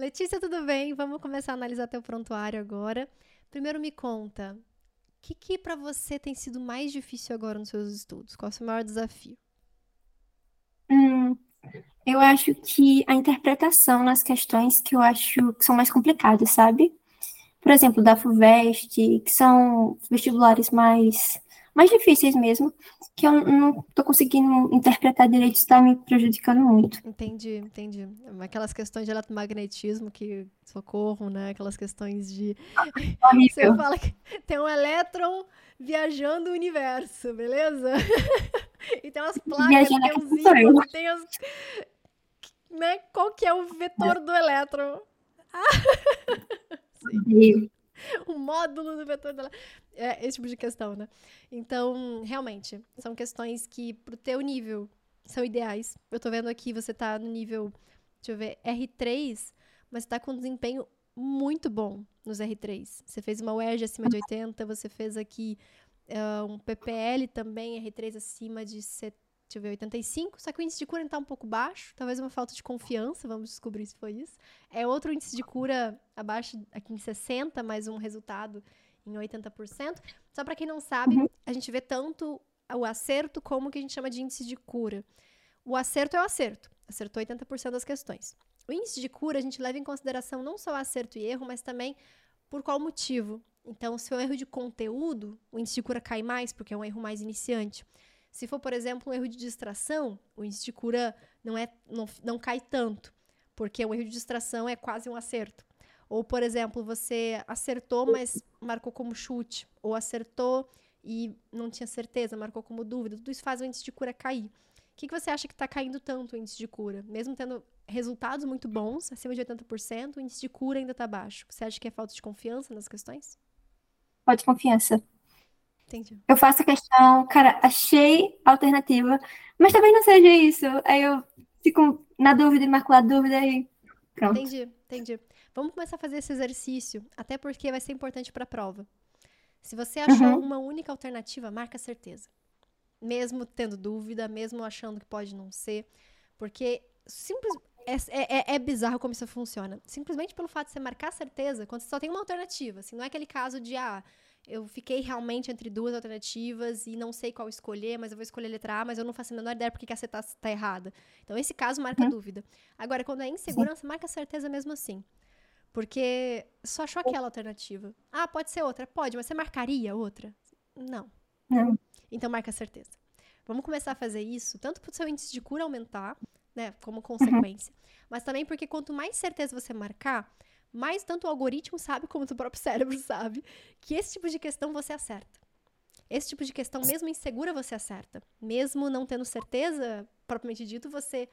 Letícia, tudo bem? Vamos começar a analisar teu prontuário agora. Primeiro me conta, o que, que para você tem sido mais difícil agora nos seus estudos? Qual é o seu maior desafio? Hum, eu acho que a interpretação nas questões que eu acho que são mais complicadas, sabe? Por exemplo, da FUVEST, que são vestibulares mais mais difíceis mesmo, que eu não tô conseguindo interpretar direito, está me prejudicando muito. Entendi, entendi. Aquelas questões de eletromagnetismo que socorro, né? Aquelas questões de. Você fala que tem um elétron viajando o universo, beleza? e tem umas placas, tem uns tem as. Né? Qual que é o vetor do elétron? Ah! Sim. Módulo do vetor dela. É esse tipo de questão, né? Então, realmente, são questões que, pro teu nível, são ideais. Eu tô vendo aqui, você tá no nível, deixa eu ver, R3, mas tá com desempenho muito bom nos R3. Você fez uma UERJ acima de 80, você fez aqui uh, um PPL também, R3 acima de 70 deixa eu ver, 85, só que o índice de cura está um pouco baixo, talvez uma falta de confiança, vamos descobrir se foi isso. É outro índice de cura abaixo, aqui em 60, mais um resultado em 80%. Só para quem não sabe, uhum. a gente vê tanto o acerto como o que a gente chama de índice de cura. O acerto é o acerto, acertou 80% das questões. O índice de cura a gente leva em consideração não só o acerto e erro, mas também por qual motivo. Então, se é um erro de conteúdo, o índice de cura cai mais, porque é um erro mais iniciante. Se for, por exemplo, um erro de distração, o índice de cura não, é, não, não cai tanto, porque um erro de distração é quase um acerto. Ou, por exemplo, você acertou, mas marcou como chute, ou acertou e não tinha certeza, marcou como dúvida. Tudo isso faz o índice de cura cair. O que, que você acha que está caindo tanto o índice de cura? Mesmo tendo resultados muito bons, acima de 80%, o índice de cura ainda está baixo. Você acha que é falta de confiança nas questões? Falta de confiança. Entendi. Eu faço a questão, cara, achei alternativa, mas talvez não seja isso. Aí eu fico na dúvida e marco a dúvida e pronto. Entendi, entendi. Vamos começar a fazer esse exercício, até porque vai ser importante para a prova. Se você achou uhum. uma única alternativa, marca certeza. Mesmo tendo dúvida, mesmo achando que pode não ser, porque simples, é, é, é, é, bizarro como isso funciona. Simplesmente pelo fato de você marcar certeza, quando você só tem uma alternativa. Assim, não é aquele caso de, ah, eu fiquei realmente entre duas alternativas e não sei qual escolher, mas eu vou escolher a letra A, mas eu não faço a menor ideia porque que a C tá, tá errada. Então, esse caso marca uhum. dúvida. Agora, quando é insegurança, marca certeza mesmo assim. Porque só achou aquela alternativa. Ah, pode ser outra? Pode, mas você marcaria outra? Não. Não. Então, marca certeza. Vamos começar a fazer isso, tanto para o seu índice de cura aumentar, né, como consequência, uhum. mas também porque quanto mais certeza você marcar, mas tanto o algoritmo sabe como o próprio cérebro sabe que esse tipo de questão você acerta. Esse tipo de questão, mesmo insegura, você acerta. Mesmo não tendo certeza, propriamente dito, você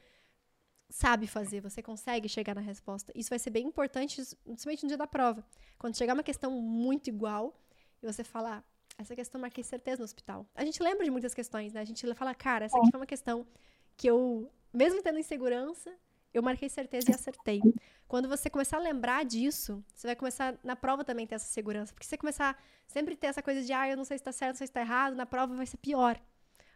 sabe fazer, você consegue chegar na resposta. Isso vai ser bem importante, principalmente no dia da prova. Quando chegar uma questão muito igual e você falar, ah, essa questão marquei certeza no hospital. A gente lembra de muitas questões, né? A gente fala, cara, essa aqui foi uma questão que eu, mesmo tendo insegurança, eu marquei certeza e acertei. Quando você começar a lembrar disso, você vai começar na prova também ter essa segurança. Porque se você começar sempre ter essa coisa de, ah, eu não sei se está certo, não sei se está errado, na prova vai ser pior.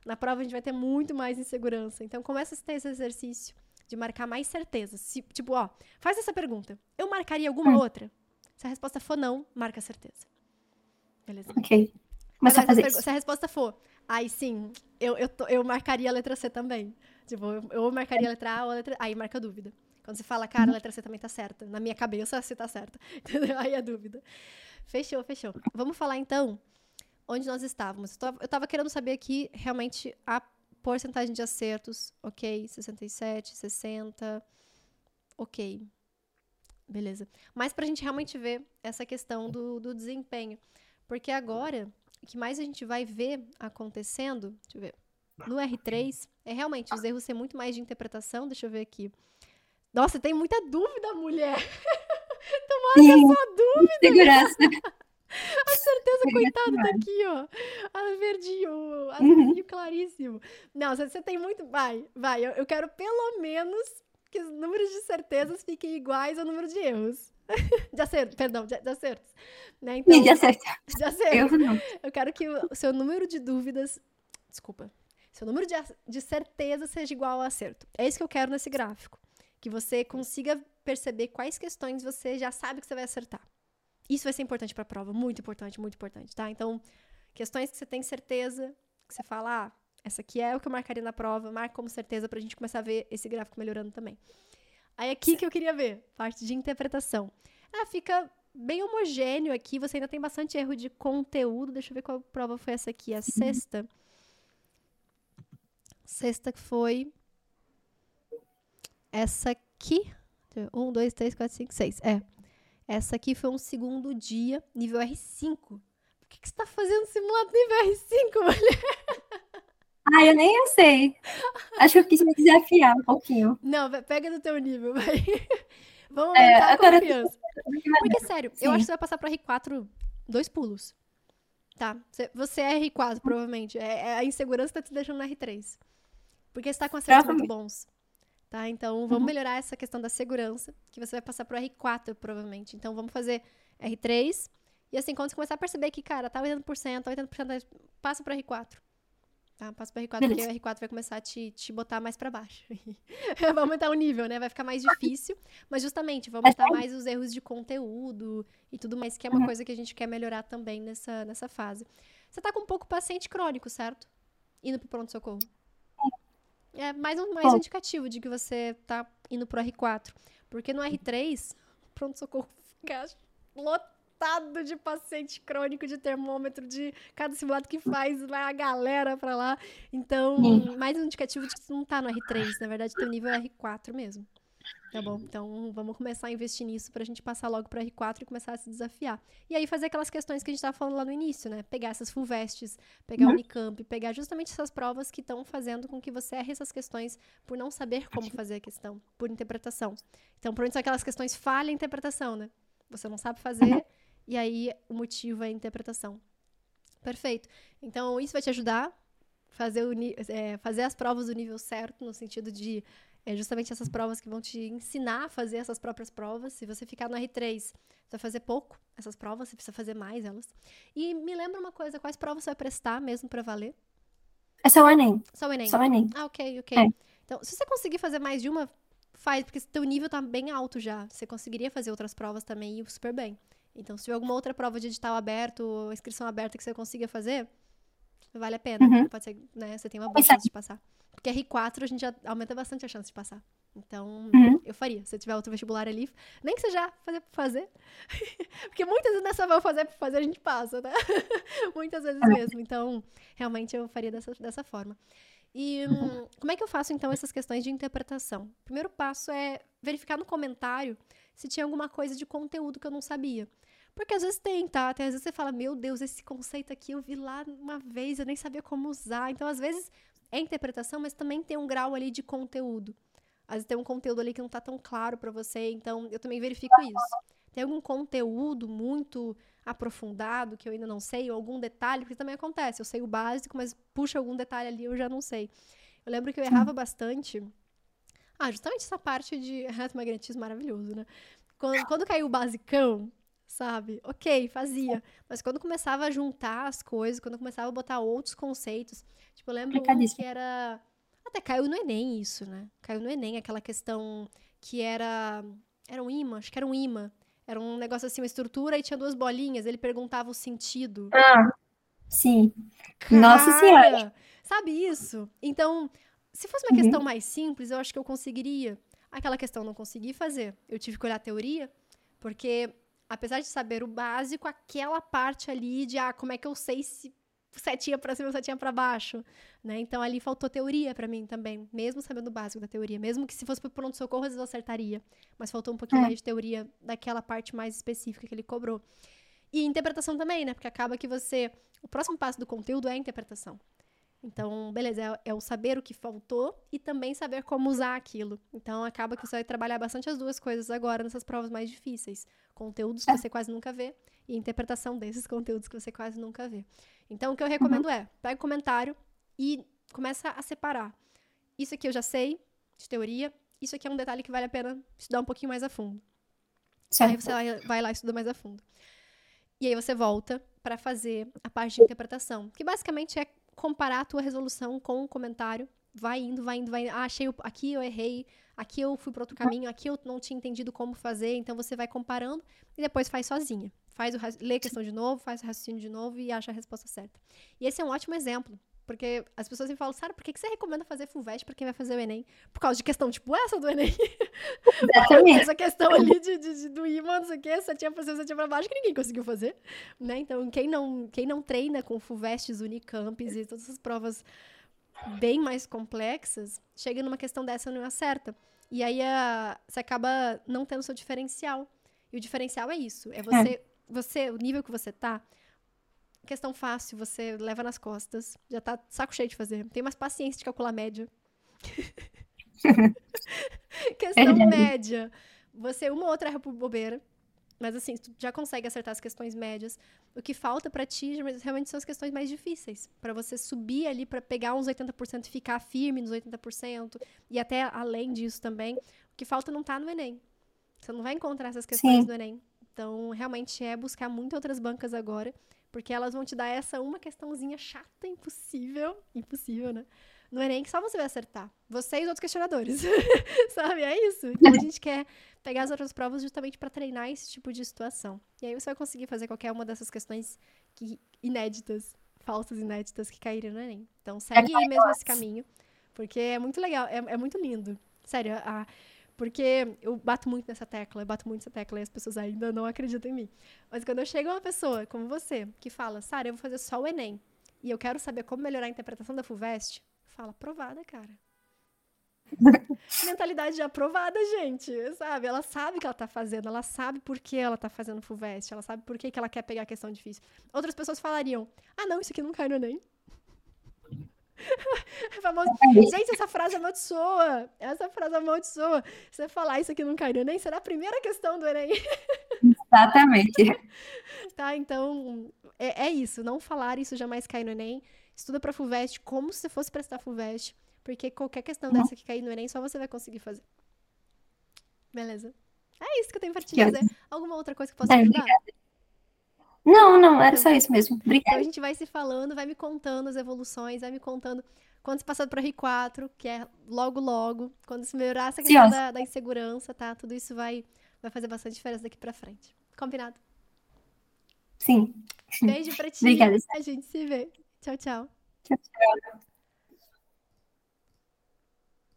Na prova a gente vai ter muito mais insegurança. Então começa a ter esse exercício de marcar mais certeza. Se, tipo, ó, faz essa pergunta. Eu marcaria alguma hum. outra? Se a resposta for não, marca certeza. Beleza? Ok. Mas a fazer se a resposta for, aí sim, eu, eu, eu marcaria a letra C também. Tipo, eu, marcaria a letra A ou a letra... Aí marca dúvida. Quando você fala, cara, a letra C também tá certa. Na minha cabeça, C tá certa. Entendeu? Aí é dúvida. Fechou, fechou. Vamos falar então onde nós estávamos. Eu tava querendo saber aqui realmente a porcentagem de acertos. Ok, 67, 60. Ok. Beleza. Mas pra gente realmente ver essa questão do, do desempenho. Porque agora, que mais a gente vai ver acontecendo, deixa eu ver, no R3, é realmente os erros ser muito mais de interpretação. Deixa eu ver aqui. Nossa, tem muita dúvida, mulher. Tomara a sua dúvida. Segurança. A certeza, coitado, tá aqui, ó. A verdinho, azulzinho claríssimo. Não, você tem muito. Vai, vai. Eu, eu quero pelo menos que os números de certezas fiquem iguais ao número de erros. de acertos, perdão, de, de acertos. Né? Então, de acertos. De acertos. Eu não. Eu quero que o seu número de dúvidas. Desculpa. Seu número de, de certeza seja igual ao acerto. É isso que eu quero nesse gráfico que você consiga perceber quais questões você já sabe que você vai acertar. Isso vai ser importante para a prova, muito importante, muito importante, tá? Então, questões que você tem certeza, que você fala, ah, essa aqui é o que eu marcaria na prova, marca como certeza pra gente começar a ver esse gráfico melhorando também. Aí aqui que eu queria ver, parte de interpretação. Ah, fica bem homogêneo aqui, você ainda tem bastante erro de conteúdo. Deixa eu ver qual prova foi essa aqui, a sexta. Sexta que foi essa aqui. Um, dois, três, quatro, cinco, seis. É. Essa aqui foi um segundo dia, nível R5. Por que, que você tá fazendo simulado nível R5, mulher? Ah, eu nem sei. Acho que eu quis me desafiar um pouquinho. Não, pega no teu nível, vai. Vamos é, aumentar a confiança. Porque, sério, Sim. eu acho que você vai passar pra R4 dois pulos. Tá? Você é R4, provavelmente. É, é a insegurança tá te deixando na R3. Porque você tá com acertos muito bons. Tá? Então, vamos uhum. melhorar essa questão da segurança, que você vai passar pro R4, provavelmente. Então, vamos fazer R3. E assim, quando você começar a perceber que, cara, tá 80%, 80%, passa pro R4 tá? Passa pro R4, Beleza. porque o R4 vai começar a te, te botar mais para baixo. vai aumentar o nível, né? Vai ficar mais difícil, mas justamente vai aumentar mais os erros de conteúdo e tudo mais, que é uma uhum. coisa que a gente quer melhorar também nessa, nessa fase. Você tá com um pouco paciente crônico, certo? Indo pro pronto-socorro. É mais um mais um indicativo de que você tá indo pro R4. Porque no R3, pronto-socorro fica lotado lotado de paciente crônico de termômetro, de cada simulado que faz, vai a galera pra lá. Então, Sim. mais um indicativo de que você não tá no R3, na verdade, teu nível é R4 mesmo. Tá bom? Então, vamos começar a investir nisso pra gente passar logo pro R4 e começar a se desafiar. E aí, fazer aquelas questões que a gente tava falando lá no início, né? Pegar essas full vestes, pegar uhum. o Unicamp, pegar justamente essas provas que estão fazendo com que você erre essas questões por não saber como fazer a questão, por interpretação. Então, por onde são aquelas questões falha a interpretação, né? Você não sabe fazer, uhum e aí o motivo é a interpretação. Perfeito. Então, isso vai te ajudar fazer, o, é, fazer as provas do nível certo, no sentido de é justamente essas provas que vão te ensinar a fazer essas próprias provas. Se você ficar no R3, você vai fazer pouco essas provas, você precisa fazer mais elas. E me lembra uma coisa, quais provas você vai prestar mesmo para valer? É só o Enem. Só o Enem. Só o Enem. Ah, ok, ok. É. Então, se você conseguir fazer mais de uma, faz, porque seu nível tá bem alto já. Você conseguiria fazer outras provas também e super bem. Então, se tiver alguma outra prova de edital aberto ou inscrição aberta que você consiga fazer, vale a pena. Uhum. Pode ser, né? Você tem uma boa chance de passar. Porque R4 a gente já aumenta bastante a chance de passar. Então, uhum. eu faria. Se tiver outro vestibular ali, nem que seja fazer por fazer. Porque muitas vezes nessa vão fazer por fazer a gente passa, né? muitas vezes mesmo. Então, realmente eu faria dessa, dessa forma. E hum, como é que eu faço então essas questões de interpretação? O primeiro passo é verificar no comentário se tinha alguma coisa de conteúdo que eu não sabia. Porque às vezes tem, tá? Até às vezes você fala, meu Deus, esse conceito aqui eu vi lá uma vez, eu nem sabia como usar. Então, às vezes, é interpretação, mas também tem um grau ali de conteúdo. Às vezes tem um conteúdo ali que não tá tão claro para você, então eu também verifico isso. Tem algum conteúdo muito aprofundado que eu ainda não sei, ou algum detalhe, porque também acontece. Eu sei o básico, mas puxa algum detalhe ali, eu já não sei. Eu lembro que eu errava bastante. Ah, justamente essa parte de eletromagnetismo maravilhoso, né? Quando, quando caiu o basicão, sabe? Ok, fazia. Mas quando começava a juntar as coisas, quando começava a botar outros conceitos, tipo, eu lembro um que era. Até caiu no Enem isso, né? Caiu no Enem aquela questão que era. Era um imã, acho que era um imã. Era um negócio assim, uma estrutura e tinha duas bolinhas. Ele perguntava o sentido. Ah, sim. Cara, Nossa Senhora. Sabe isso? Então, se fosse uma uhum. questão mais simples, eu acho que eu conseguiria. Aquela questão eu não consegui fazer. Eu tive que olhar a teoria, porque apesar de saber o básico, aquela parte ali de ah, como é que eu sei se setinha para cima setinha para baixo, né? Então ali faltou teoria para mim também, mesmo sabendo o básico da teoria, mesmo que se fosse pro pronto socorro às vezes eu acertaria, mas faltou um pouquinho é. mais de teoria daquela parte mais específica que ele cobrou. E interpretação também, né? Porque acaba que você, o próximo passo do conteúdo é a interpretação. Então, beleza, é, é, o saber o que faltou e também saber como usar aquilo. Então, acaba que você vai trabalhar bastante as duas coisas agora nessas provas mais difíceis. Conteúdos que é. você quase nunca vê e interpretação desses conteúdos que você quase nunca vê. Então, o que eu recomendo uhum. é, pega o comentário e começa a separar. Isso aqui eu já sei, de teoria. Isso aqui é um detalhe que vale a pena estudar um pouquinho mais a fundo. Certo. Aí você vai, vai lá e estuda mais a fundo. E aí você volta para fazer a parte de interpretação, que basicamente é comparar a tua resolução com o comentário. Vai indo, vai indo, vai indo. Ah, achei aqui eu errei, aqui eu fui para outro caminho, aqui eu não tinha entendido como fazer, então você vai comparando e depois faz sozinha. Faz o lê a questão de novo, faz o raciocínio de novo e acha a resposta certa. E esse é um ótimo exemplo, porque as pessoas me falam, Sara, por que, que você recomenda fazer FUVEST para quem vai fazer o Enem? Por causa de questão tipo essa do Enem. Exatamente. essa questão ali de, de, de do imã, não sei o quê, tinha pra cima, setinha pra baixo, que ninguém conseguiu fazer. Né? Então, quem não, quem não treina com FUVESTs, Unicamps e todas essas provas bem mais complexas, chega numa questão dessa não acerta. E aí a, você acaba não tendo seu diferencial. E o diferencial é isso, é você, é. você o nível que você tá, questão fácil, você leva nas costas, já tá saco cheio de fazer. Tem mais paciência de calcular média. questão é média. Você uma ou outra erra por bobeira. Mas assim, tu já consegue acertar as questões médias. O que falta para ti realmente são as questões mais difíceis. para você subir ali, para pegar uns 80% e ficar firme nos 80%. E até além disso também. O que falta não tá no Enem. Você não vai encontrar essas questões Sim. no Enem. Então, realmente é buscar muitas outras bancas agora. Porque elas vão te dar essa uma questãozinha chata, impossível. Impossível, né? No Enem que só você vai acertar. Você e os outros questionadores. Sabe? É isso. Então a gente quer pegar as outras provas justamente para treinar esse tipo de situação. E aí você vai conseguir fazer qualquer uma dessas questões que, inéditas, falsas inéditas que caíram no Enem. Então segue aí mesmo esse caminho. Porque é muito legal, é, é muito lindo. Sério, a, porque eu bato muito nessa tecla, eu bato muito nessa tecla e as pessoas ainda não acreditam em mim. Mas quando eu chego uma pessoa como você, que fala, Sara, eu vou fazer só o Enem, e eu quero saber como melhorar a interpretação da FUVEST, fala, aprovada, cara. Mentalidade de aprovada, gente, sabe? Ela sabe o que ela tá fazendo, ela sabe por que ela tá fazendo FUVEST, ela sabe por que, que ela quer pegar a questão difícil. Outras pessoas falariam, ah, não, isso aqui não cai no Enem. Gente, essa frase amaldiçoa. Essa frase amaldiçoa. Você falar isso aqui não cai no Enem, será a primeira questão do Enem. Exatamente. tá, então, é, é isso. Não falar isso jamais cai no Enem. Estuda pra FUVEST como se fosse prestar FUVEST. Porque qualquer questão uhum. dessa que cair no Enem, só você vai conseguir fazer. Beleza? É isso que eu tenho pra te dizer. Alguma outra coisa que possa é, ajudar? Não, não, era então, só isso mesmo. Obrigada. Então a gente vai se falando, vai me contando as evoluções, vai me contando quando se passar para R4, que é logo, logo. Quando se melhorar essa questão da, da, insegurança, tá? Tudo isso vai, vai fazer bastante diferença daqui para frente. Combinado? Sim. Beijo pra ti. Obrigada. A gente se vê. Tchau, tchau. Tchau, tchau.